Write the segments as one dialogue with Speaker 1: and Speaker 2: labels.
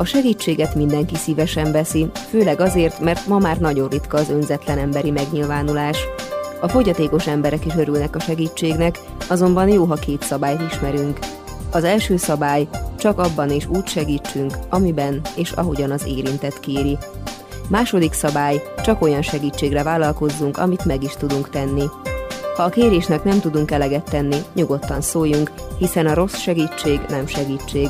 Speaker 1: A segítséget mindenki szívesen veszi, főleg azért, mert ma már nagyon ritka az önzetlen emberi megnyilvánulás. A fogyatékos emberek is örülnek a segítségnek, azonban jó, ha két szabályt ismerünk. Az első szabály, csak abban és úgy segítsünk, amiben és ahogyan az érintett kéri. Második szabály, csak olyan segítségre vállalkozzunk, amit meg is tudunk tenni. Ha a kérésnek nem tudunk eleget tenni, nyugodtan szóljunk, hiszen a rossz segítség nem segítség.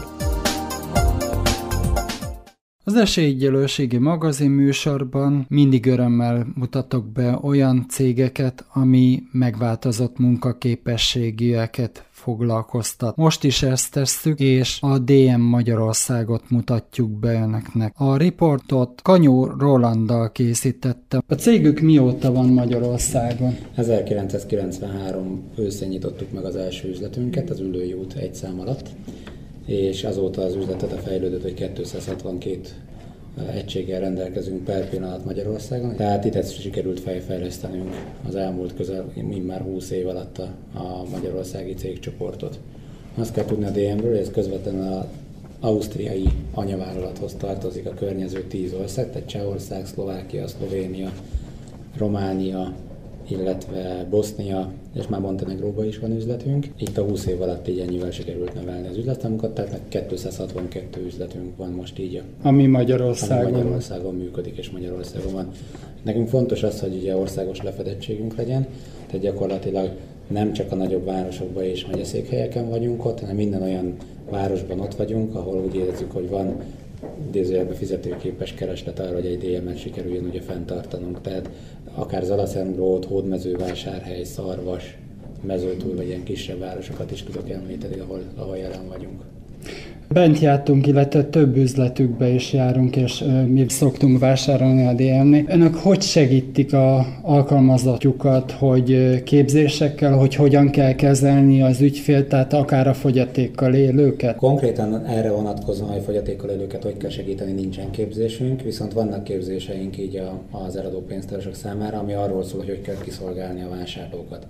Speaker 2: Esélyegyelőségi magazin műsorban mindig örömmel mutatok be olyan cégeket, ami megváltozott munkaképességűeket foglalkoztat. Most is ezt tesszük, és a DM Magyarországot mutatjuk be önöknek. A riportot Kanyó Rolanddal készítettem. A cégük mióta van Magyarországon?
Speaker 3: 1993 őszén nyitottuk meg az első üzletünket, az Ülői út egy szám alatt és azóta az üzletet a fejlődött, hogy 262 egységgel rendelkezünk per pillanat Magyarországon. Tehát itt ezt sikerült fejfejlesztenünk az elmúlt közel, már 20 év alatt a, a magyarországi cégcsoportot. Azt kell tudni a DM-ről, ez közvetlenül az ausztriai anyavállalathoz tartozik a környező 10 ország, tehát Csehország, Szlovákia, Szlovénia, Románia, illetve Bosznia és már Montenegróban is van üzletünk. Itt a 20 év alatt így ennyivel sikerült növelni az üzletámunkat, tehát 262 üzletünk van most így.
Speaker 2: Ami Magyarországon.
Speaker 3: Ami Magyarországon működik, és Magyarországon van. Nekünk fontos az, hogy ugye országos lefedettségünk legyen, tehát gyakorlatilag nem csak a nagyobb városokban és megyeszékhelyeken vagyunk ott, hanem minden olyan városban ott vagyunk, ahol úgy érezzük, hogy van idézőjelben fizetőképes kereslet arra, hogy egy DM-et sikerüljön ugye fenntartanunk. Tehát akár Zalacendrót, Hódmezővásárhely, Szarvas, Mezőtúl, vagy ilyen kisebb városokat is tudok említeni, ahol, ahol jelen vagyunk.
Speaker 2: Bent jártunk, illetve több üzletükbe is járunk, és mi szoktunk vásárolni a DM-nél. Önök hogy segítik a alkalmazottjukat, hogy képzésekkel, hogy hogyan kell kezelni az ügyfél, tehát akár a fogyatékkal élőket?
Speaker 3: Konkrétan erre vonatkozóan, hogy fogyatékkal élőket hogy kell segíteni, nincsen képzésünk, viszont vannak képzéseink így az eladó pénztársak számára, ami arról szól, hogy hogy kell kiszolgálni a vásárlókat.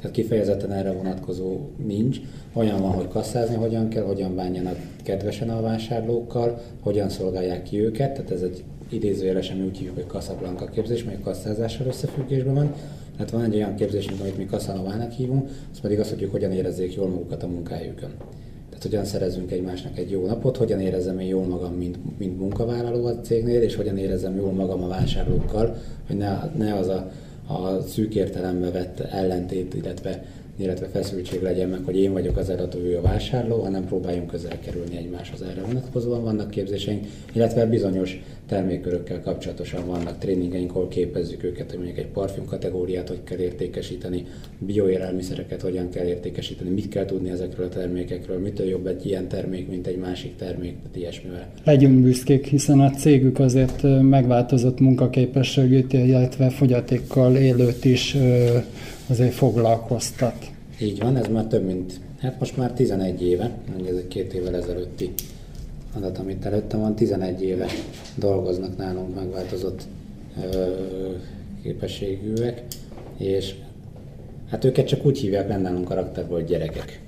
Speaker 3: Tehát kifejezetten erre vonatkozó nincs. Olyan van, hogy kasszázni hogyan kell, hogyan bánjanak kedvesen a vásárlókkal, hogyan szolgálják ki őket, tehát ez egy idézőjelesen úgy hívjuk, hogy kasszablanka képzés, mely kasszázással összefüggésben van. Tehát van egy olyan képzésünk, amit mi kasszanovának hívunk, az pedig az, hogy ők hogyan érezzék jól magukat a munkájukon. Tehát hogyan szerezünk egymásnak egy jó napot, hogyan érezzem én jól magam, mint, mint munkavállaló a cégnél, és hogyan érezzem jól magam a vásárlókkal, hogy ne, ne az a a szűk értelembe vett ellentét, illetve illetve feszültség legyen meg, hogy én vagyok az eladó, ő a vásárló, hanem próbáljunk közel kerülni egymáshoz. Erre vonatkozóan vannak képzéseink, illetve bizonyos termékkörökkel kapcsolatosan vannak tréningeink, ahol képezzük őket, hogy mondjuk egy parfüm kategóriát hogy kell értékesíteni, bioélelmiszereket hogyan kell értékesíteni, mit kell tudni ezekről a termékekről, mitől jobb egy ilyen termék, mint egy másik termék, tehát ilyesmivel.
Speaker 2: Legyünk büszkék, hiszen a cégük azért megváltozott munkaképességét, illetve fogyatékkal élőt is azért foglalkoztat.
Speaker 3: Így van, ez már több mint, hát most már 11 éve, ez egy két évvel ezelőtti adat, amit előttem van, 11 éve dolgoznak nálunk megváltozott ö, képességűek, és hát őket csak úgy hívják benne nálunk hogy gyerekek.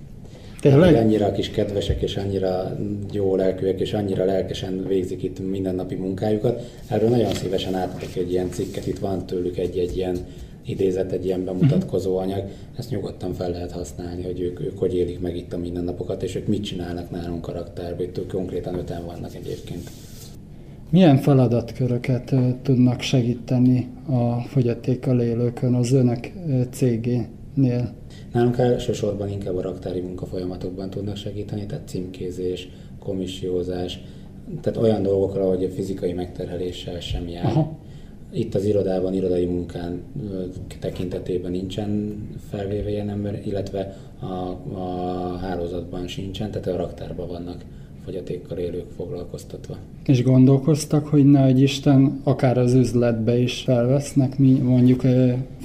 Speaker 3: Tehát annyira kis kedvesek, és annyira jó lelkűek, és annyira lelkesen végzik itt mindennapi munkájukat. Erről nagyon szívesen átadok egy ilyen cikket, itt van tőlük egy-egy ilyen idézet egy ilyen bemutatkozó anyag, ezt nyugodtan fel lehet használni, hogy ők, ők hogy élik meg itt a mindennapokat, és ők mit csinálnak nálunk karakterben, itt konkrétan öten vannak egyébként.
Speaker 2: Milyen feladatköröket tudnak segíteni a fogyatékkal élőkön az önök cégénél?
Speaker 3: Nálunk elsősorban inkább a raktári munkafolyamatokban tudnak segíteni, tehát címkézés, komissiózás, tehát olyan dolgokra, hogy a fizikai megterheléssel sem jár. Aha itt az irodában, irodai munkán tekintetében nincsen felvéve ilyen ember, illetve a, a hálózatban sincsen, tehát a raktárban vannak fogyatékkal élők foglalkoztatva.
Speaker 2: És gondolkoztak, hogy ne egy Isten akár az üzletbe is felvesznek, mi mondjuk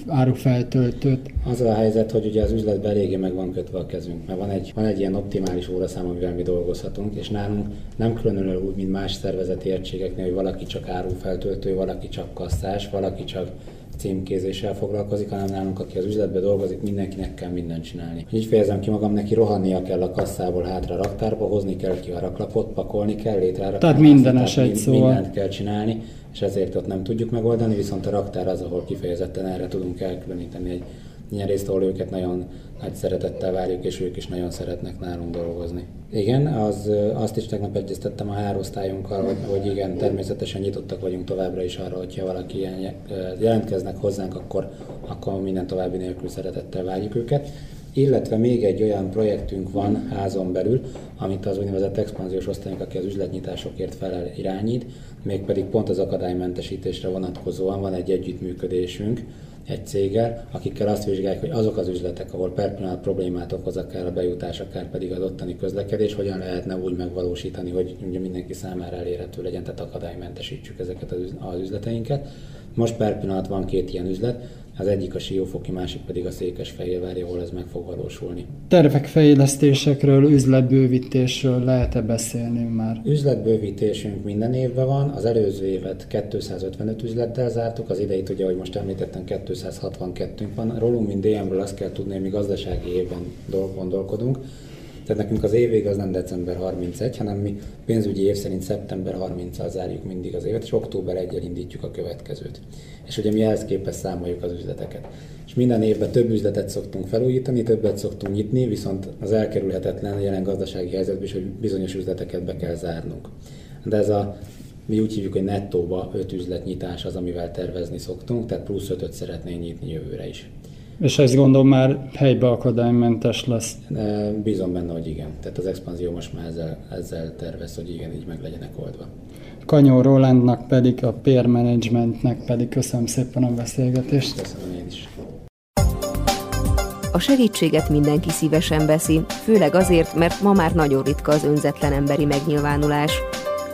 Speaker 2: árufeltöltőt?
Speaker 3: Az a helyzet, hogy ugye az üzletben eléggé meg van kötve a kezünk, mert van egy, van egy ilyen optimális óraszám, amivel mi dolgozhatunk, és nálunk nem különösen úgy, mint más szervezeti egységeknél, hogy valaki csak árufeltöltő, valaki csak kasszás, valaki csak címkézéssel foglalkozik, hanem nálunk, aki az üzletben dolgozik, mindenkinek kell mindent csinálni. Így fejezem ki magam, neki rohannia kell a kasszából hátra a raktárba, hozni kell ki a raklapot, pakolni kell, létreára.
Speaker 2: Tehát mindenes egy szóval.
Speaker 3: Mindent kell csinálni, és ezért ott nem tudjuk megoldani, viszont a raktár az, ahol kifejezetten erre tudunk elkülöníteni egy ilyen részt, ahol őket nagyon nagy szeretettel várjuk, és ők is nagyon szeretnek nálunk dolgozni. Igen, az, azt is tegnap egyeztettem a hárosztályunkkal, hogy, hogy igen, természetesen nyitottak vagyunk továbbra is arra, hogyha valaki ilyen jelentkeznek hozzánk, akkor, akkor minden további nélkül szeretettel várjuk őket. Illetve még egy olyan projektünk van házon belül, amit az úgynevezett expanziós osztályunk, aki az üzletnyitásokért felel irányít, mégpedig pont az akadálymentesítésre vonatkozóan van egy együttműködésünk, egy céggel, akikkel azt vizsgálják, hogy azok az üzletek, ahol per pillanat problémát okoz akár a bejutás, akár pedig az ottani közlekedés, hogyan lehetne úgy megvalósítani, hogy ugye mindenki számára elérhető legyen, tehát akadálymentesítsük ezeket az üzleteinket. Most per pillanat van két ilyen üzlet, az egyik a Siófoki, másik pedig a Székesfehérvári, ahol ez meg fog valósulni.
Speaker 2: Tervek fejlesztésekről, üzletbővítésről lehet-e beszélni már?
Speaker 3: Üzletbővítésünk minden évben van, az előző évet 255 üzlettel zártuk, az ideit ugye, ahogy most említettem, 262-ünk van. Rólunk, mint DM-ről azt kell tudni, hogy mi gazdasági évben gondolkodunk, tehát nekünk az évvég az nem december 31, hanem mi pénzügyi év szerint szeptember 30-al zárjuk mindig az évet, és október 1 indítjuk a következőt. És ugye mi ehhez képest számoljuk az üzleteket. És minden évben több üzletet szoktunk felújítani, többet szoktunk nyitni, viszont az elkerülhetetlen a jelen gazdasági helyzetben is, hogy bizonyos üzleteket be kell zárnunk. De ez a mi úgy hívjuk, hogy nettóba 5 üzletnyitás az, amivel tervezni szoktunk, tehát plusz 5-öt szeretnénk nyitni jövőre is.
Speaker 2: És ezt gondolom már helybe akadálymentes lesz.
Speaker 3: Bízom benne, hogy igen. Tehát az expanzió most már ezzel, ezzel tervez, hogy igen, így meg legyenek oldva.
Speaker 2: Kanyó Rolandnak pedig, a peer managementnek pedig köszönöm szépen a beszélgetést.
Speaker 3: Köszönöm én is.
Speaker 1: A segítséget mindenki szívesen veszi, főleg azért, mert ma már nagyon ritka az önzetlen emberi megnyilvánulás.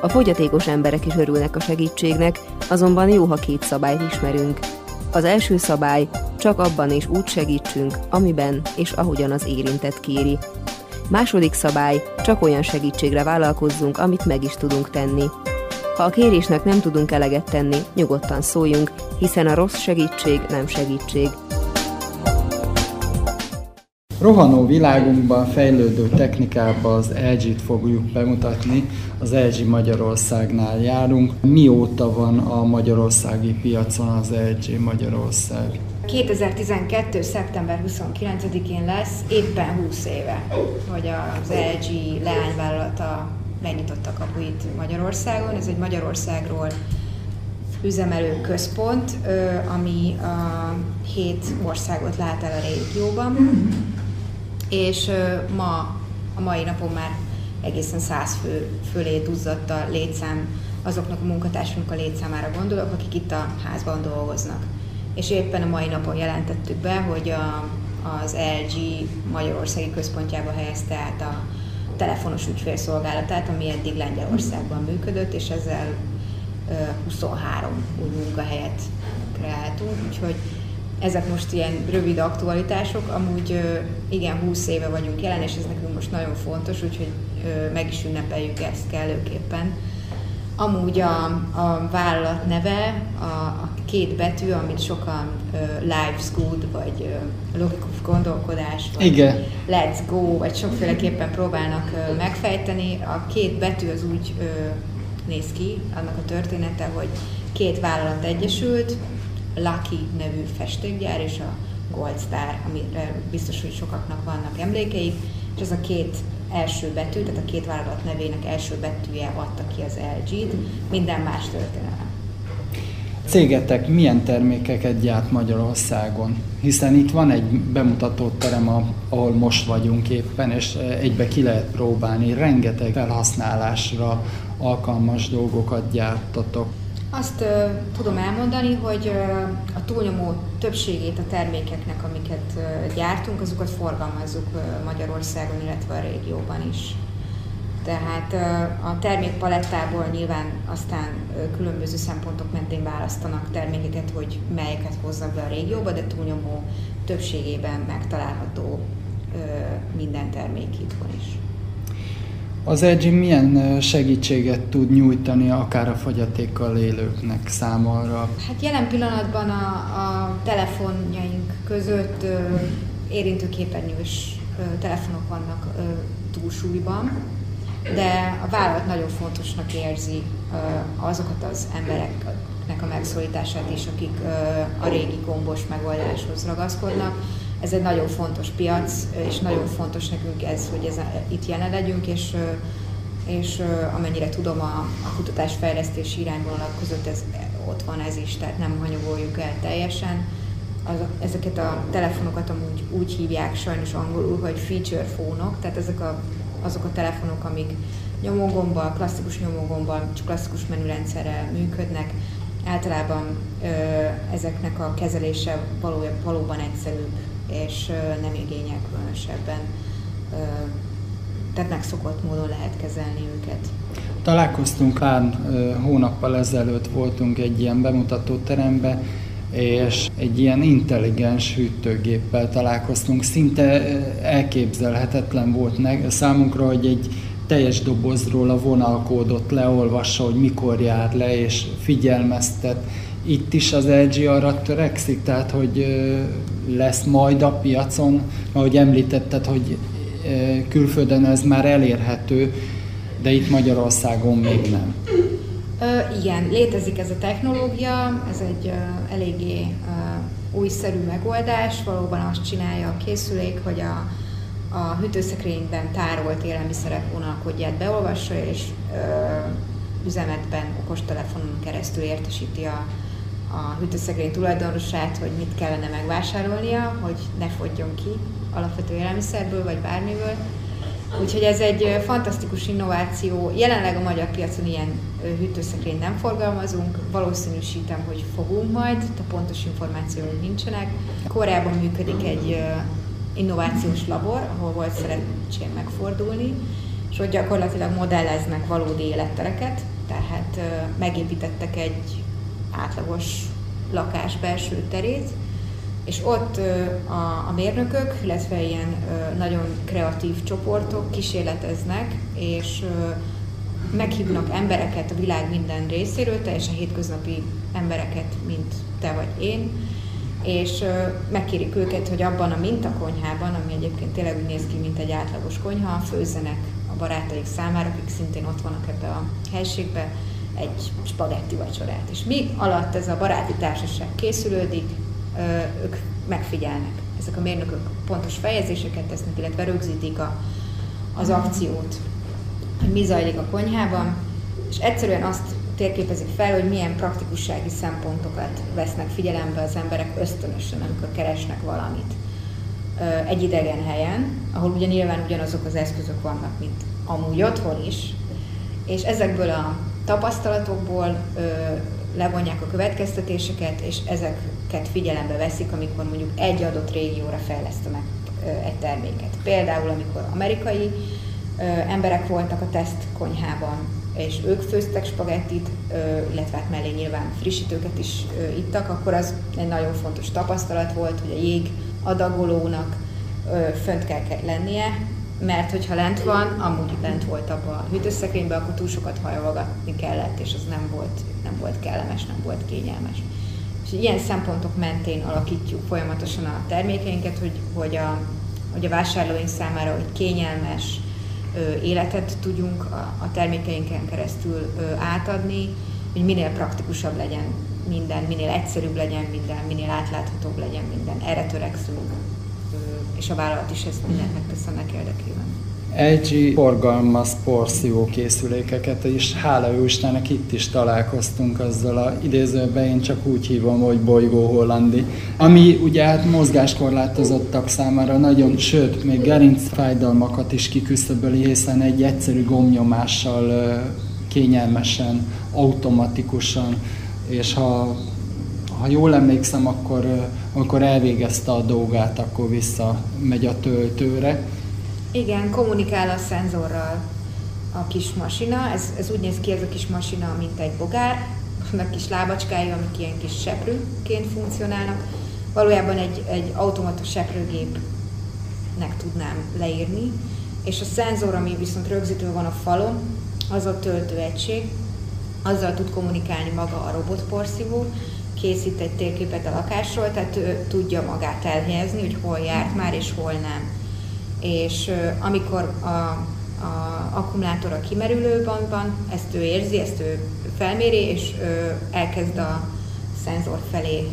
Speaker 1: A fogyatékos emberek is örülnek a segítségnek, azonban jó, ha két szabályt ismerünk. Az első szabály, csak abban és úgy segítsünk, amiben és ahogyan az érintett kéri. Második szabály, csak olyan segítségre vállalkozzunk, amit meg is tudunk tenni. Ha a kérésnek nem tudunk eleget tenni, nyugodtan szóljunk, hiszen a rossz segítség nem segítség.
Speaker 2: Rohanó világunkban fejlődő technikában az LG-t fogjuk bemutatni. Az LG Magyarországnál járunk. Mióta van a magyarországi piacon az LG Magyarország?
Speaker 4: 2012. szeptember 29-én lesz éppen 20 éve, hogy az LG leányvállalata megnyitotta kapuit Magyarországon. Ez egy Magyarországról üzemelő központ, ami a hét országot lát el a régióban, és ma, a mai napon már egészen száz fő fölé duzzadt a létszám, azoknak a munkatársunk a létszámára gondolok, akik itt a házban dolgoznak. És éppen a mai napon jelentettük be, hogy a, az LG Magyarországi központjába helyezte át a telefonos ügyfélszolgálatát, ami eddig Lengyelországban működött, és ezzel 23 új munkahelyet kreáltunk, úgyhogy ezek most ilyen rövid aktualitások, amúgy igen, 20 éve vagyunk jelen, és ez nekünk most nagyon fontos, úgyhogy meg is ünnepeljük ezt kellőképpen. Amúgy a, a vállalat neve, a, a két betű, amit sokan uh, Life's Good, vagy uh, logikus gondolkodás, vagy
Speaker 2: Igen.
Speaker 4: Let's Go, vagy sokféleképpen próbálnak uh, megfejteni. A két betű az úgy uh, néz ki, annak a története, hogy két vállalat egyesült, Lucky nevű festékgyár és a Gold Star, amire biztos, hogy sokaknak vannak emlékeik, és ez a két első betű, tehát a két vállalat nevének első betűje adta ki az LG-t, minden más történelem.
Speaker 2: Cégetek milyen termékeket gyárt Magyarországon? Hiszen itt van egy bemutató terem, ahol most vagyunk éppen, és egybe ki lehet próbálni. Rengeteg felhasználásra alkalmas dolgokat gyártatok.
Speaker 4: Azt uh, tudom elmondani, hogy uh, a túlnyomó többségét a termékeknek, amiket uh, gyártunk, azokat forgalmazzuk uh, Magyarországon, illetve a régióban is. Tehát uh, a termékpalettából nyilván aztán uh, különböző szempontok mentén választanak termékeket, hogy melyeket hozzak be a régióba, de túlnyomó többségében megtalálható uh, minden termék itthon is.
Speaker 2: Az Edge milyen segítséget tud nyújtani akár a fogyatékkal élőknek számára?
Speaker 4: Hát jelen pillanatban a, a telefonjaink között ö, érintőképernyős ö, telefonok vannak ö, túlsúlyban, de a vállalat nagyon fontosnak érzi ö, azokat az embereknek a megszólítását is, akik ö, a régi gombos megoldáshoz ragaszkodnak. Ez egy nagyon fontos piac, és nagyon fontos nekünk ez, hogy ez, itt jelen legyünk, és és amennyire tudom, a, a kutatásfejlesztési irányvonalak között ez, ott van ez is, tehát nem hanyagoljuk el teljesen. Az, ezeket a telefonokat amúgy úgy hívják sajnos angolul, hogy feature fónok, tehát ezek a, azok a telefonok, amik nyomógombbal, klasszikus nyomógombbal, csak klasszikus menürendszerrel működnek. Általában ö, ezeknek a kezelése való, valóban egyszerűbb, és nem igényel különösebben tehát megszokott módon lehet kezelni őket.
Speaker 2: Találkoztunk pár hónappal ezelőtt, voltunk egy ilyen bemutató terembe, és egy ilyen intelligens hűtőgéppel találkoztunk. Szinte elképzelhetetlen volt számunkra, hogy egy teljes dobozról a vonalkódot leolvassa, hogy mikor jár le, és figyelmeztet. Itt is az LG arra törekszik, tehát hogy lesz majd a piacon, ahogy említetted, hogy külföldön ez már elérhető, de itt Magyarországon még nem.
Speaker 4: Ö, igen, létezik ez a technológia, ez egy ö, eléggé ö, újszerű megoldás, valóban azt csinálja a készülék, hogy a, a hűtőszekrényben tárolt élelmiszerek vonalkodját beolvassa, és ö, üzemetben okostelefonon keresztül értesíti a, a hűtőszekrény tulajdonosát, hogy mit kellene megvásárolnia, hogy ne fogjon ki alapvető élelmiszerből vagy bármiből. Úgyhogy ez egy fantasztikus innováció. Jelenleg a magyar piacon ilyen hűtőszekrényt nem forgalmazunk, valószínűsítem, hogy fogunk majd, de pontos információink nincsenek. Koreában működik egy innovációs labor, ahol volt szerencsém megfordulni, és ott gyakorlatilag modelleznek valódi élettereket, tehát megépítettek egy átlagos lakás belső terét, és ott a, a mérnökök, illetve ilyen nagyon kreatív csoportok kísérleteznek, és meghívnak embereket a világ minden részéről, teljesen hétköznapi embereket, mint te vagy én, és megkérik őket, hogy abban a mintakonyhában, ami egyébként tényleg úgy néz ki, mint egy átlagos konyha, főzzenek a barátaik számára, akik szintén ott vannak ebbe a helységbe, egy spagetti vacsorát. És mi alatt ez a baráti társaság készülődik, ők megfigyelnek. Ezek a mérnökök pontos fejezéseket tesznek, illetve rögzítik a, az akciót, hogy mi zajlik a konyhában, és egyszerűen azt térképezik fel, hogy milyen praktikussági szempontokat vesznek figyelembe az emberek ösztönösen, amikor keresnek valamit egy idegen helyen, ahol ugye nyilván ugyanazok az eszközök vannak, mint amúgy otthon is, és ezekből a tapasztalatokból levonják a következtetéseket, és ezeket figyelembe veszik, amikor mondjuk egy adott régióra fejlesztenek egy terméket. Például, amikor amerikai emberek voltak a teszt konyhában, és ők főztek spagettit, illetve hát mellé nyilván frissítőket is ittak, akkor az egy nagyon fontos tapasztalat volt, hogy a jég adagolónak fönt kell lennie, mert hogyha lent van, amúgy lent volt abban a hűtőszekrényben, akkor túl sokat hajolgatni kellett, és az nem volt, nem volt kellemes, nem volt kényelmes. És ilyen szempontok mentén alakítjuk folyamatosan a termékeinket, hogy, hogy, a, hogy a vásárlóink számára hogy kényelmes ö, életet tudjunk a, a termékeinken keresztül ö, átadni, hogy minél praktikusabb legyen minden, minél egyszerűbb legyen minden, minél átláthatóbb legyen minden. Erre törekszünk és a vállalat is ezt mindent megtesz ennek érdekében.
Speaker 2: LG forgalmaz porszívó készülékeket, és hála jó Istennek itt is találkoztunk azzal a idézőben, én csak úgy hívom, hogy bolygó hollandi, ami ugye hát mozgáskorlátozottak számára nagyon, sőt, még gerinc fájdalmakat is kiküszöböli, hiszen egy egyszerű gomnyomással kényelmesen, automatikusan, és ha ha jól emlékszem, akkor, akkor elvégezte a dolgát, akkor visszamegy a töltőre.
Speaker 4: Igen, kommunikál a szenzorral a kis masina. Ez, ez úgy néz ki, ez a kis masina, mint egy bogár. Vannak kis lábacskái, amik ilyen kis seprőként funkcionálnak. Valójában egy, egy automatos seprőgépnek tudnám leírni, és a szenzor, ami viszont rögzítve van a falon, az a töltőegység, azzal tud kommunikálni maga a robotporszívó, készít egy térképet a lakásról, tehát ő tudja magát elhelyezni, hogy hol járt már és hol nem. És amikor a, a akkumulátor a kimerülőben van, ezt ő érzi, ezt ő felméri, és elkezd a szenzor felé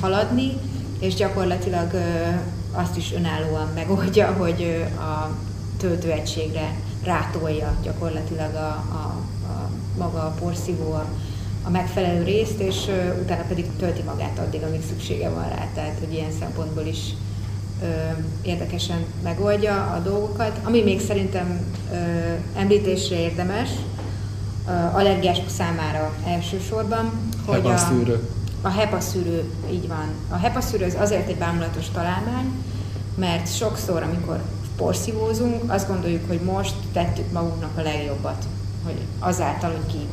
Speaker 4: haladni, és gyakorlatilag azt is önállóan megoldja, hogy a töltőegységre rátolja gyakorlatilag a, a, a maga a porszívó a, a megfelelő részt, és uh, utána pedig tölti magát addig, amíg szüksége van rá. Tehát, hogy ilyen szempontból is uh, érdekesen megoldja a dolgokat. Ami még szerintem uh, említésre érdemes, uh, allergiások számára elsősorban,
Speaker 2: hogy a,
Speaker 4: a HEPA szűrő, így van. A HEPA szűrő az azért egy bámulatos találmány, mert sokszor, amikor porszívózunk, azt gondoljuk, hogy most tettük magunknak a legjobbat, hogy azáltal, hogy ki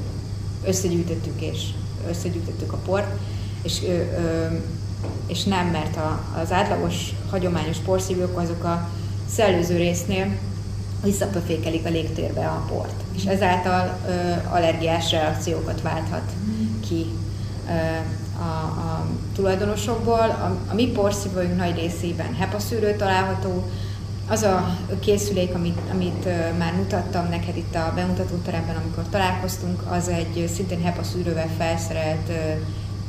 Speaker 4: összegyűjtöttük és összegyűjtöttük a port, és, ö, ö, és nem, mert a, az átlagos, hagyományos porszívók azok a szellőző résznél visszapöfékelik a légtérbe a port, és ezáltal ö, allergiás reakciókat válthat ki ö, a, a tulajdonosokból. A, a mi porszívóink nagy részében HEPA szűrő található, az a készülék, amit, amit már mutattam neked itt a bemutatóteremben, amikor találkoztunk, az egy szintén HEPA szűrővel felszerelt,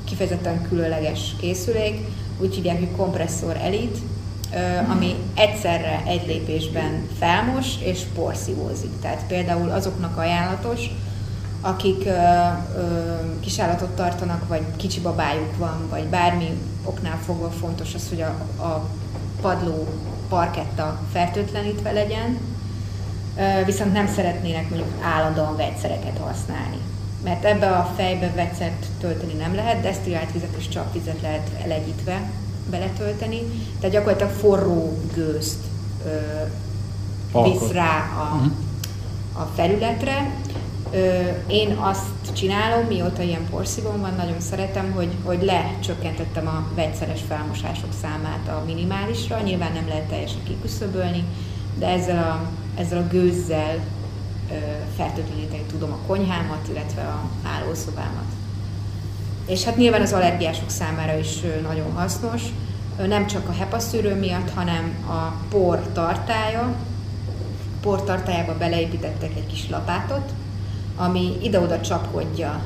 Speaker 4: kifejezetten különleges készülék, úgy hívják, hogy kompresszor elit, ami egyszerre egy lépésben felmos és porszívózik. Tehát például azoknak ajánlatos, akik kisállatot tartanak, vagy kicsi babájuk van, vagy bármi oknál fogva fontos az, hogy a, a padló parketta fertőtlenítve legyen, viszont nem szeretnének mondjuk állandóan vegyszereket használni. Mert ebbe a fejbe vegyszert tölteni nem lehet, desztillált vizet és csapvizet lehet elegyítve beletölteni, tehát gyakorlatilag forró gőzt ö, visz rá a, uh-huh. a felületre, én azt csinálom, mióta ilyen porszívon van, nagyon szeretem, hogy, hogy lecsökkentettem a vegyszeres felmosások számát a minimálisra. Nyilván nem lehet teljesen kiküszöbölni, de ezzel a, ezzel a gőzzel fertőtleníteni tudom a konyhámat, illetve a hálószobámat. És hát nyilván az allergiások számára is nagyon hasznos, nem csak a HEPA szűrő miatt, hanem a por tartája. A por tartájába beleépítettek egy kis lapátot, ami ide-oda csapkodja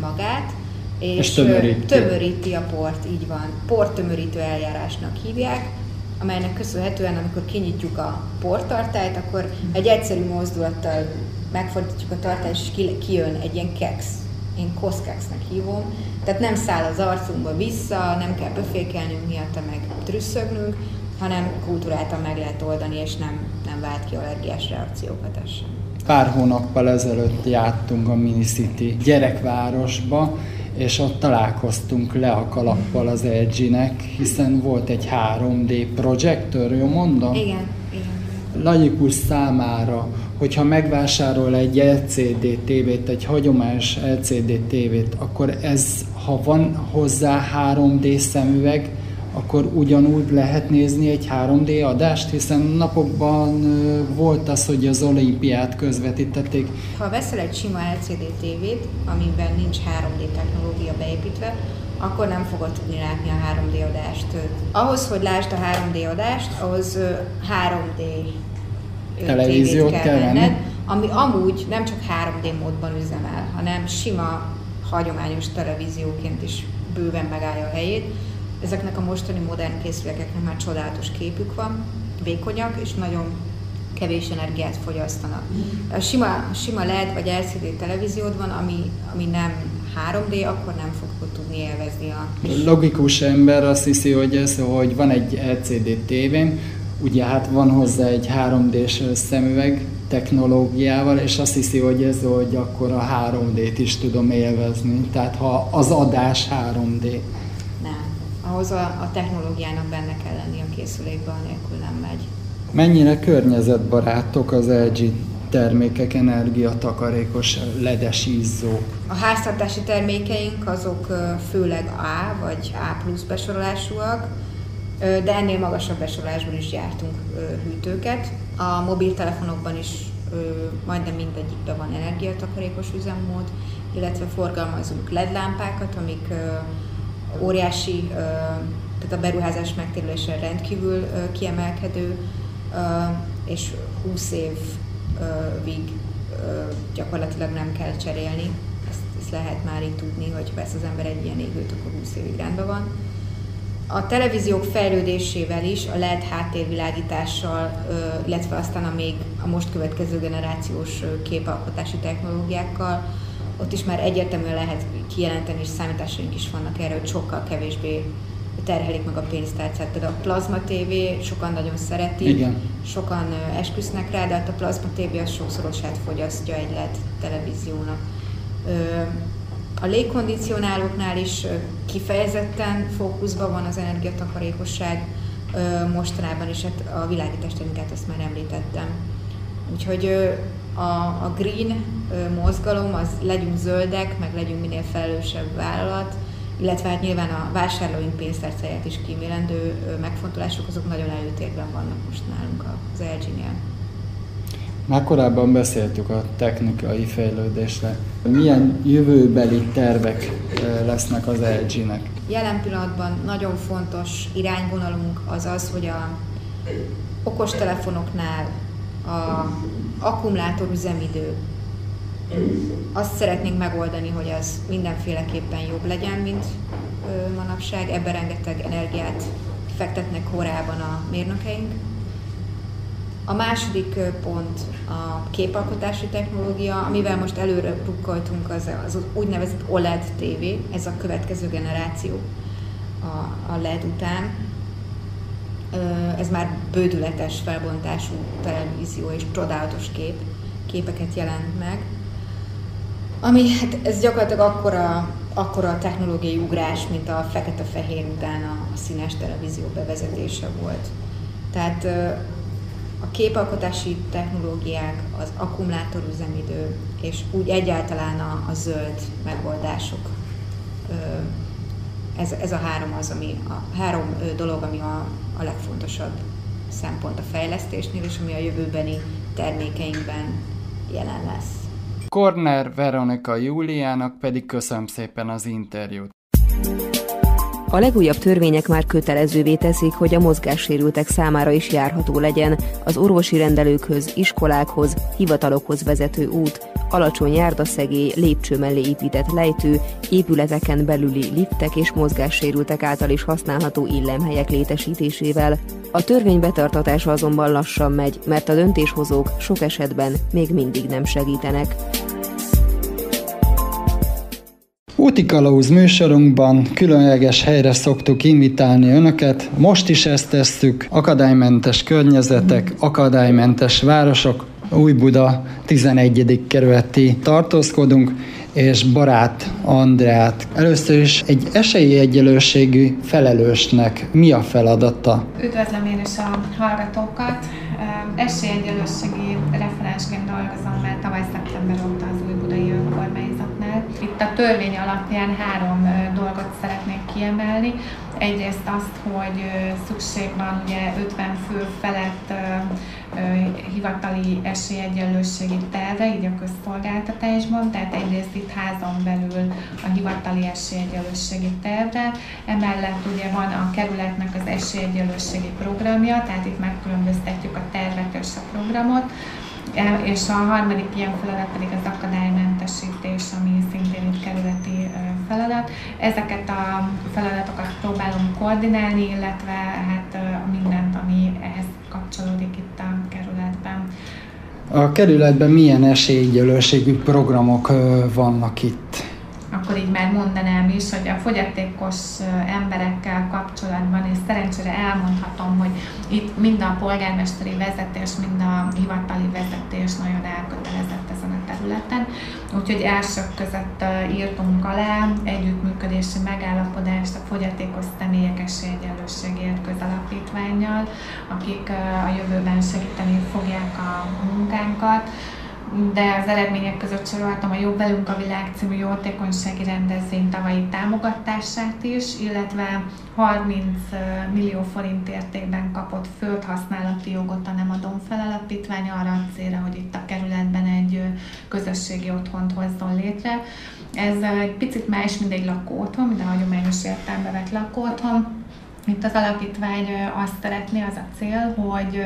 Speaker 4: magát, és, és tömöríti. tömöríti a port, így van. Portömörítő eljárásnak hívják, amelynek köszönhetően, amikor kinyitjuk a portartályt, akkor egy egyszerű mozdulattal megfordítjuk a tartályt, és kijön egy ilyen keks. Én koszkeksznek hívom. Tehát nem száll az arcunkba vissza, nem kell befékelnünk miatt, meg trüsszögnünk, hanem kultúráltan meg lehet oldani, és nem, nem vált ki allergiás reakciókat ez sem.
Speaker 2: Pár hónappal ezelőtt jártunk a Minicity gyerekvárosba, és ott találkoztunk le a kalappal az LG-nek, hiszen volt egy 3D projektor, jó mondom?
Speaker 4: Igen, igen.
Speaker 2: Laikus számára, hogyha megvásárol egy LCD tévét, egy hagyományos LCD tévét, akkor ez, ha van hozzá 3D szemüveg, akkor ugyanúgy lehet nézni egy 3D adást, hiszen napokban volt az, hogy az olimpiát közvetítették.
Speaker 4: Ha veszel egy sima LCD tévét, amiben nincs 3D technológia beépítve, akkor nem fogod tudni látni a 3D adást. Ahhoz, hogy lásd a 3D adást, ahhoz 3D televíziót kell, kell venned, ami amúgy nem csak 3D módban üzemel, hanem sima, hagyományos televízióként is bőven megállja a helyét Ezeknek a mostani modern készülékeknek már csodálatos képük van, vékonyak, és nagyon kevés energiát fogyasztanak. A sima, sima LED vagy LCD televíziód van, ami, ami nem 3D, akkor nem fogod tudni élvezni a...
Speaker 2: Logikus ember azt hiszi, hogy ez, hogy van egy LCD tévém, ugye hát van hozzá egy 3D-s szemüveg technológiával, és azt hiszi, hogy ez, hogy akkor a 3D-t is tudom élvezni. Tehát ha az adás 3D
Speaker 4: ahhoz a, a technológiának benne kell lenni a készülékben, nélkül nem megy.
Speaker 2: Mennyire környezetbarátok az LG termékek, energiatakarékos ledes izzók?
Speaker 4: A háztartási termékeink azok főleg A vagy A plusz besorolásúak, de ennél magasabb besorolásban is gyártunk hűtőket. A mobiltelefonokban is majdnem mindegyikben van energiatakarékos üzemmód, illetve forgalmazunk LED lámpákat, amik óriási, tehát a beruházás megtérülése rendkívül kiemelkedő, és 20 évig gyakorlatilag nem kell cserélni. Ezt, ezt lehet már így tudni, hogy vesz az ember egy ilyen égőt, akkor 20 évig rendben van. A televíziók fejlődésével is, a LED háttérvilágítással, illetve aztán a még a most következő generációs képalkotási technológiákkal, ott is már egyértelműen lehet kijelenteni, és számításaink is vannak erre, hogy sokkal kevésbé terhelik meg a pénztárcát. Például a plazma TV sokan nagyon szeretik, Igen. sokan esküsznek rá, de hát a plazma TV az sokszorosát fogyasztja egy LED televíziónak. A légkondicionálóknál is kifejezetten fókuszban van az energiatakarékosság mostanában, és hát a technikát azt már említettem. Úgyhogy a, a green mozgalom, az legyünk zöldek, meg legyünk minél felelősebb vállalat, illetve hát nyilván a vásárlóink pénztárcáját is kímélendő megfontolások, azok nagyon előtérben vannak most nálunk az LG-nél.
Speaker 2: Már korábban beszéltük a technikai fejlődésre. Milyen jövőbeli tervek lesznek az LG-nek?
Speaker 4: Jelen pillanatban nagyon fontos irányvonalunk az az, hogy a okostelefonoknál a akkumulátor üzemidő azt szeretnénk megoldani, hogy az mindenféleképpen jobb legyen, mint manapság. Ebben rengeteg energiát fektetnek korábban a mérnökeink. A második pont a képalkotási technológia, amivel most előre rukkoltunk, az, az úgynevezett OLED TV, ez a következő generáció a LED után. Ez már bődületes felbontású televízió és csodálatos kép, képeket jelent meg. Ami, hát ez gyakorlatilag akkora, akkora technológiai ugrás, mint a fekete-fehér után a, színes televízió bevezetése volt. Tehát a képalkotási technológiák, az akkumulátorüzemidő, és úgy egyáltalán a, a zöld megoldások. Ez, ez a három az, ami a három dolog, ami a, a legfontosabb szempont a fejlesztésnél, és ami a jövőbeni termékeinkben jelen lesz.
Speaker 2: Korner Veronika Júliának pedig köszönöm szépen az interjút.
Speaker 1: A legújabb törvények már kötelezővé teszik, hogy a mozgássérültek számára is járható legyen az orvosi rendelőkhöz, iskolákhoz, hivatalokhoz vezető út, alacsony járdaszegély, lépcső mellé épített lejtő, épületeken belüli liftek és mozgássérültek által is használható illemhelyek létesítésével. A törvény betartatása azonban lassan megy, mert a döntéshozók sok esetben még mindig nem segítenek.
Speaker 2: Úti Kalauz műsorunkban különleges helyre szoktuk invitálni Önöket. Most is ezt tesszük. Akadálymentes környezetek, akadálymentes városok. Új Buda 11. kerületi tartózkodunk, és barát Andrát. Először is egy esélyegyelőségű felelősnek mi a feladata?
Speaker 5: Üdvözlöm én is a hallgatókat. Esélyegyelőségi referensként dolgozom már tavaly szeptember óta az új budai önkormányzatnál. Itt a törvény alapján három dolgot szeretnék kiemelni. Egyrészt azt, hogy szükség van ugye 50 fő felett hivatali esélyegyenlőségi terve, így a közszolgáltatásban, tehát egyrészt itt házon belül a hivatali esélyegyenlőségi terve, emellett ugye van a kerületnek az esélyegyenlőségi programja, tehát itt megkülönböztetjük a tervet és a programot, e, és a harmadik ilyen feladat pedig az akadálymentesítés, ami szintén egy kerületi feladat. Ezeket a feladatokat próbálom koordinálni, illetve hát mindent, ami ehhez kapcsolódik itt a.
Speaker 2: A kerületben milyen esélyegyelőségű programok vannak itt?
Speaker 5: akkor így már mondanám is, hogy a fogyatékos emberekkel kapcsolatban, és szerencsére elmondhatom, hogy itt mind a polgármesteri vezetés, mind a hivatali vezetés nagyon elkötelezett ezen a területen. Úgyhogy elsők között írtunk alá együttműködési megállapodást a fogyatékos személyek esélyegyenlőségért közalapítványjal, akik a jövőben segíteni fogják a munkánkat de az eredmények között soroltam a Jobb velünk a világ című jótékonysági rendezvény tavalyi támogatását is, illetve 30 millió forint értékben kapott földhasználati jogot a Nem adom fel alapítvány arra a célra, hogy itt a kerületben egy közösségi otthont hozzon létre. Ez egy picit más, mint egy lakóotthon, mint a hagyományos értelembe vett lakóotthon, itt az alapítvány azt szeretné, az a cél, hogy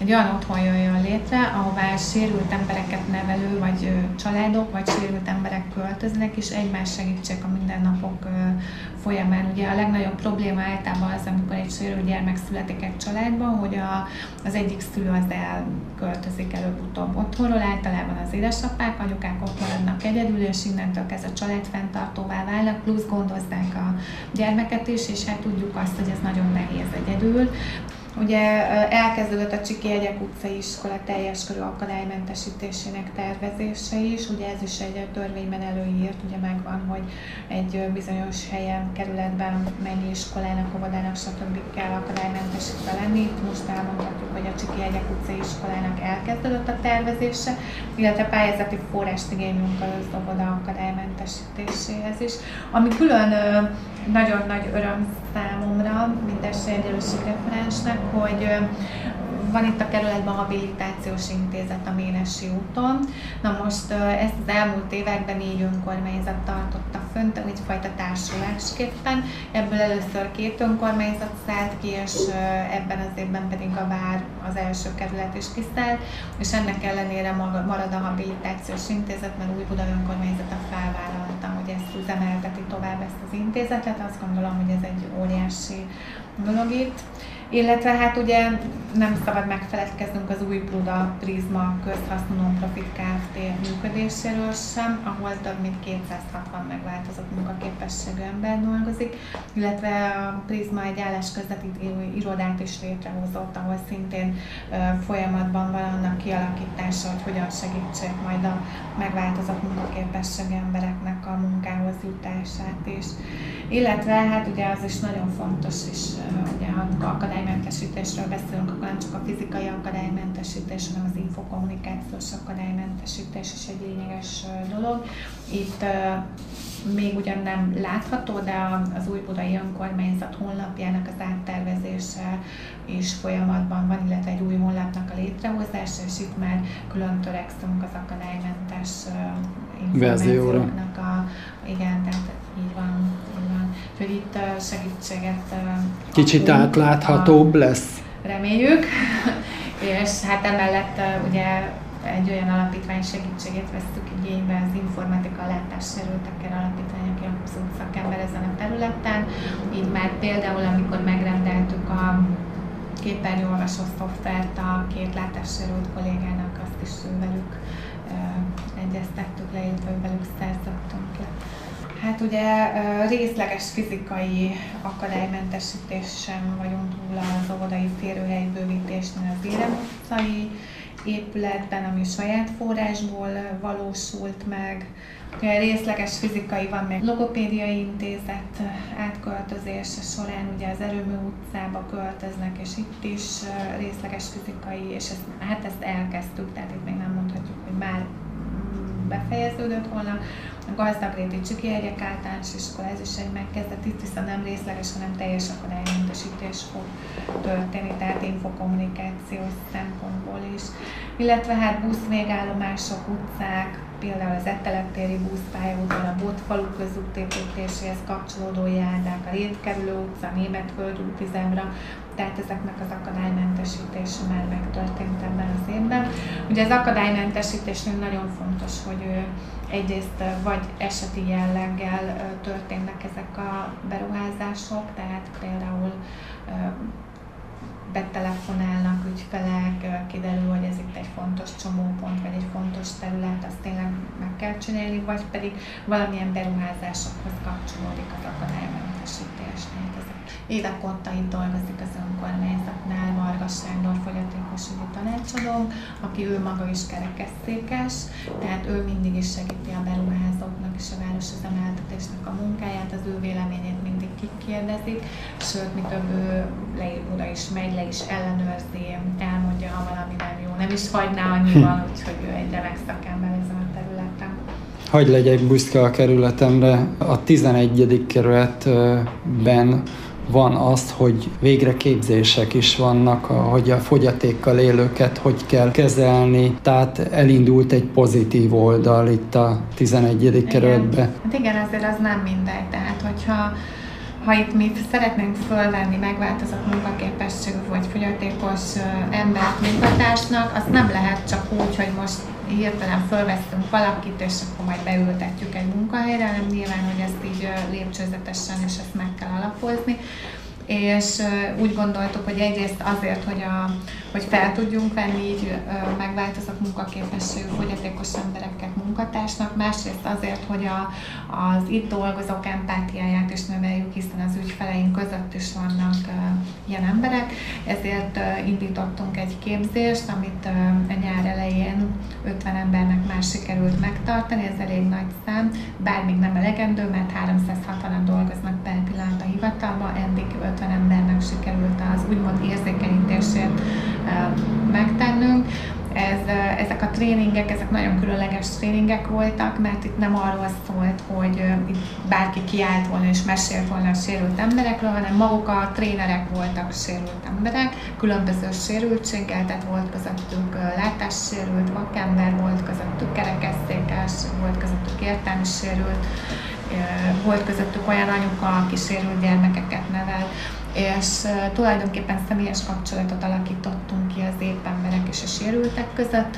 Speaker 5: egy olyan otthon jöjjön létre, ahová sérült embereket nevelő, vagy családok, vagy sérült emberek költöznek, és egymás segítsék a mindennapok folyamán. Ugye a legnagyobb probléma általában az, amikor egy sérült gyermek születik egy családban, hogy a, az egyik szülő az elköltözik előbb-utóbb otthonról, általában az édesapák, anyukák ott maradnak egyedül, és innentől kezdve a család fenntartóvá válnak, plusz gondozzák a gyermeket is, és hát tudjuk azt, hogy ez nagyon nehéz egyedül. Ugye elkezdődött a Csiki Egyek utcai iskola teljes körű akadálymentesítésének tervezése is, ugye ez is egy törvényben előírt, ugye megvan, hogy egy bizonyos helyen, kerületben mennyi iskolának, óvodának, stb. kell akadálymentesítve lenni. Most elmondhatjuk, hogy a Csiki Egyek utcai iskolának elkezdődött a tervezése, illetve pályázati forrást igénylünk az óvoda akadálymentesítéséhez is. Ami külön nagyon nagy öröm számomra, mint esélyegyenlőség referensnek, hogy van itt a kerületben a habilitációs intézet a Ménesi úton. Na most ezt az elmúlt években négy önkormányzat tartotta fönt, egyfajta társulásképpen. Ebből először két önkormányzat szállt ki, és ebben az évben pedig a Vár az első kerület is kiszállt, és ennek ellenére marad a habilitációs intézet, mert új Buda önkormányzata felvállalta, hogy ezt üzemelteti tovább ezt az intézetet. Azt gondolom, hogy ez egy óriási dolog itt. Illetve hát ugye nem szabad megfeledkeznünk az új Bruda Prisma közhasznú non-profit Kft. működéséről sem, ahol több mint 260 megváltozott munkaképességű ember dolgozik, illetve a Prisma egy állásközvetítő irodát is létrehozott, ahol szintén folyamatban van annak kialakítása, hogy hogyan segítsék majd a megváltozott munkaképességű embereknek a munkához jutását is. Illetve hát ugye az is nagyon fontos is, ugye akadályozni akadálymentesítésről beszélünk, akkor nem csak a fizikai akadálymentesítés, hanem az infokommunikációs akadálymentesítés is egy lényeges dolog. Itt még ugyan nem látható, de az új budai önkormányzat honlapjának az áttervezése is folyamatban van, illetve egy új honlapnak a létrehozása, és itt már külön törekszünk az akadálymentes információknak a, igen, tehát így van, így van. Úgyhogy itt segítséget
Speaker 2: Kicsit átláthatóbb a, lesz.
Speaker 5: Reméljük, és hát emellett ugye egy olyan alapítvány segítségét vesztük igénybe, az informatika látássérültekkel alapítvány, aki abszolút szakember ezen a területen. Így már például, amikor megrendeltük a képernyőolvasó szoftvert a két látássérült kollégának, azt is velük egyeztettük le, illetve velük szerződtünk le. Hát ugye részleges fizikai akadálymentesítésen vagyunk túl az óvodai férőhely bővítésnél az Érem utcai épületben, ami saját forrásból valósult meg. Ugye részleges fizikai van még logopédiai intézet átköltözése során, ugye az Erőmű utcába költöznek, és itt is részleges fizikai, és ezt, hát ezt elkezdtük, tehát itt még nem mondhatjuk, hogy már befejeződött volna. A gazdagréti Csiki Egyek általános iskola, ez is egy megkezdett, itt viszont nem részleges, hanem teljes akadálymentesítés fog történni, tehát infokommunikációs szempontból is. Illetve hát busz végállomások, utcák, például az Eteleptéri buszpályaudvar, a Botfalu közút építéséhez kapcsolódó járdák, a Rétkerülő utca, Németföld útizemra, tehát ezeknek az akadálymentesítése már megtörtént ebben az évben. Ugye az akadálymentesítésnél nagyon fontos, hogy egyrészt vagy eseti jelleggel történnek ezek a beruházások, tehát például betelefonálnak ügyfelek, kiderül, hogy ez itt egy fontos csomópont, vagy egy fontos terület, azt tényleg meg kell csinálni, vagy pedig valamilyen beruházásokhoz kapcsolódik az akadálymentesítés minősítés létezik. Évek óta itt dolgozik az önkormányzatnál Varga Sándor fogyatékosügyi tanácsadó, aki ő maga is kerekesszékes, tehát ő mindig is segíti a beruházóknak és a városüzemeltetésnek a munkáját, az ő véleményét mindig kikérdezik, sőt, mi több ő le, oda is megy, le is ellenőrzi, elmondja, ha valami nem jó, nem is hagyná annyiban, úgyhogy ő egy remek szakember ezen a területen.
Speaker 2: Hagy legyek büszke a kerületemre. A 11. kerületben van azt, hogy végre képzések is vannak, hogy a fogyatékkal élőket hogy kell kezelni, tehát elindult egy pozitív oldal itt a 11. kerületben.
Speaker 5: Hát igen, azért az nem mindegy, tehát hogyha ha itt mi szeretnénk fölvenni megváltozott munkaképességű vagy fogyatékos embert munkatársnak, azt nem lehet csak úgy, hogy most hirtelen fölveszünk valakit, és akkor majd beültetjük egy munkahelyre, hanem nyilván, hogy ezt így lépcsőzetesen, és ezt meg kell alapozni és úgy gondoltuk, hogy egyrészt azért, hogy, a, hogy fel tudjunk venni így megváltozott munkaképességű fogyatékos embereket munkatársnak, másrészt azért, hogy a, az itt dolgozók empátiáját is növeljük, hiszen az ügyfeleink között is vannak ilyen emberek, ezért indítottunk egy képzést, amit a nyár elején 50 embernek már sikerült megtartani, ez elég nagy szám, bár még nem elegendő, mert 360-an dolgoznak per pillanat a hivatalban, eddig 50 embernek sikerült az úgymond érzékenyítését megtennünk. Ez, ezek a tréningek, ezek nagyon különleges tréningek voltak, mert itt nem arról szólt, hogy itt bárki kiállt volna és mesélt volna a sérült emberekről, hanem maguk a trénerek voltak sérült emberek, különböző sérültséggel, tehát volt közöttük látássérült, vakember, volt közöttük kerekesszékes, volt közöttük értelmi sérült, volt közöttük olyan anyuka, sérült gyermekeket nevel, és tulajdonképpen személyes kapcsolatot alakítottunk ki az épp emberek és a sérültek között,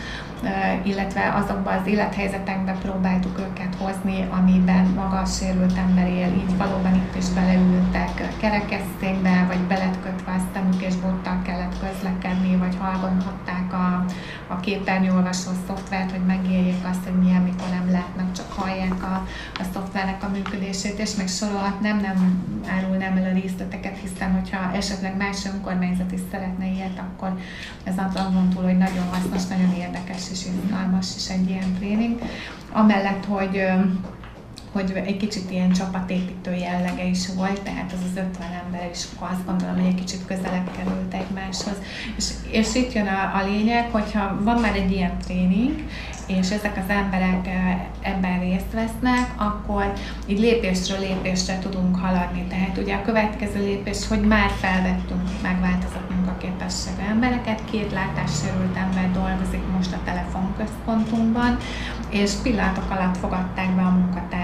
Speaker 5: illetve azokban az élethelyzetekbe próbáltuk őket hozni, amiben maga a sérült ember él, így valóban itt is beleültek kerekesszékbe, vagy beletkötve a szemük és bottal kellett közlekedni, vagy hallgathatták a, a képernyőolvasó szoftvert, hogy megéljék azt, hogy milyen, mikor nem látnak, csak hallják a, a szoftvernek a működését, és meg sorolhatnám, nem árulnám el a részleteket, hiszen hogyha esetleg más önkormányzat is szeretne ilyet, akkor ez azon túl, hogy nagyon hasznos, nagyon érdekes és izgalmas is egy ilyen tréning. Amellett, hogy hogy egy kicsit ilyen csapatépítő jellege is volt, tehát az az 50 ember is azt gondolom, hogy egy kicsit közelebb került egymáshoz. És, és itt jön a, a lényeg, hogyha van már egy ilyen tréning, és ezek az emberek ebben részt vesznek, akkor így lépésről lépésre tudunk haladni. Tehát ugye a következő lépés, hogy már felvettünk megváltozott munkaképességű embereket, két látássérült ember dolgozik most a telefonközpontunkban, és pillanatok alatt fogadták be a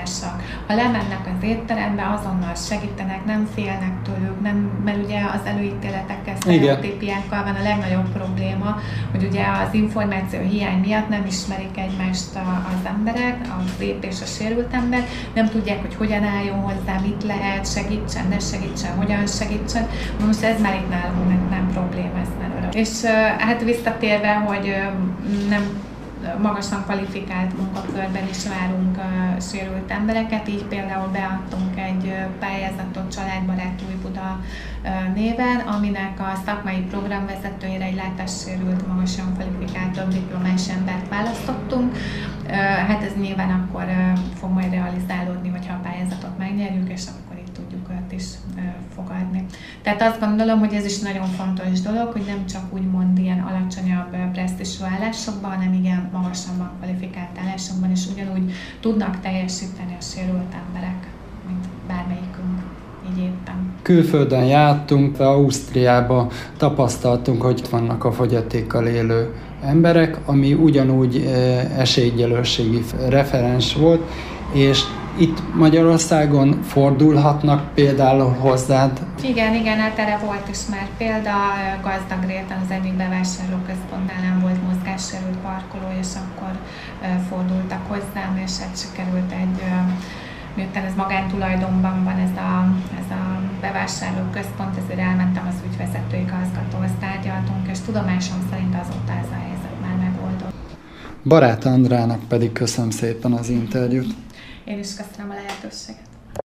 Speaker 5: munkatársak. Ha lemennek az étterembe, azonnal segítenek, nem félnek tőlük, nem, mert ugye az előítéletekkel, sztereotípiákkal van a legnagyobb probléma, hogy ugye az információ hiány miatt nem ismerik egymást az emberek, a szép és a sérült ember, nem tudják, hogy hogyan álljon hozzá, mit lehet, segítsen, ne segítsen, hogyan segítsen. Most ez már itt nálunk nem, nem probléma, ez már örök. És hát visszatérve, hogy nem magasan kvalifikált munkakörben is várunk uh, sérült embereket, így például beadtunk egy pályázatot Családbarát Újbuda uh, néven, aminek a szakmai programvezetőjére egy látássérült, magasan kvalifikált több diplomás embert választottunk. Uh, hát ez nyilván akkor fog majd realizálódni, hogyha a pályázatot megnyerjük, és akkor őt is fogadni. Tehát azt gondolom, hogy ez is nagyon fontos dolog, hogy nem csak úgymond ilyen alacsonyabb presztisú állásokban, hanem igen magasabban kvalifikált állásokban is ugyanúgy tudnak teljesíteni a sérült emberek, mint bármelyikünk így éppen.
Speaker 2: Külföldön jártunk, Ausztriába tapasztaltunk, hogy vannak a fogyatékkal élő emberek, ami ugyanúgy esélyegyelőségi referens volt, és itt Magyarországon fordulhatnak például hozzád?
Speaker 5: Igen, igen, hát erre volt is már példa. Gazdag réten az egyik bevásárlóközpontnál nem volt mozgássérült parkoló, és akkor fordultak hozzám, és hát sikerült egy miután ez magántulajdonban van ez a, ez a bevásárlóközpont, ezért elmentem az ügyvezető igazgatóhoz, tárgyaltunk, és tudomásom szerint azóta ez a helyzet már megoldott.
Speaker 2: Barát Andrának pedig köszönöm szépen az interjút.
Speaker 5: Én is köszönöm a lehetőséget.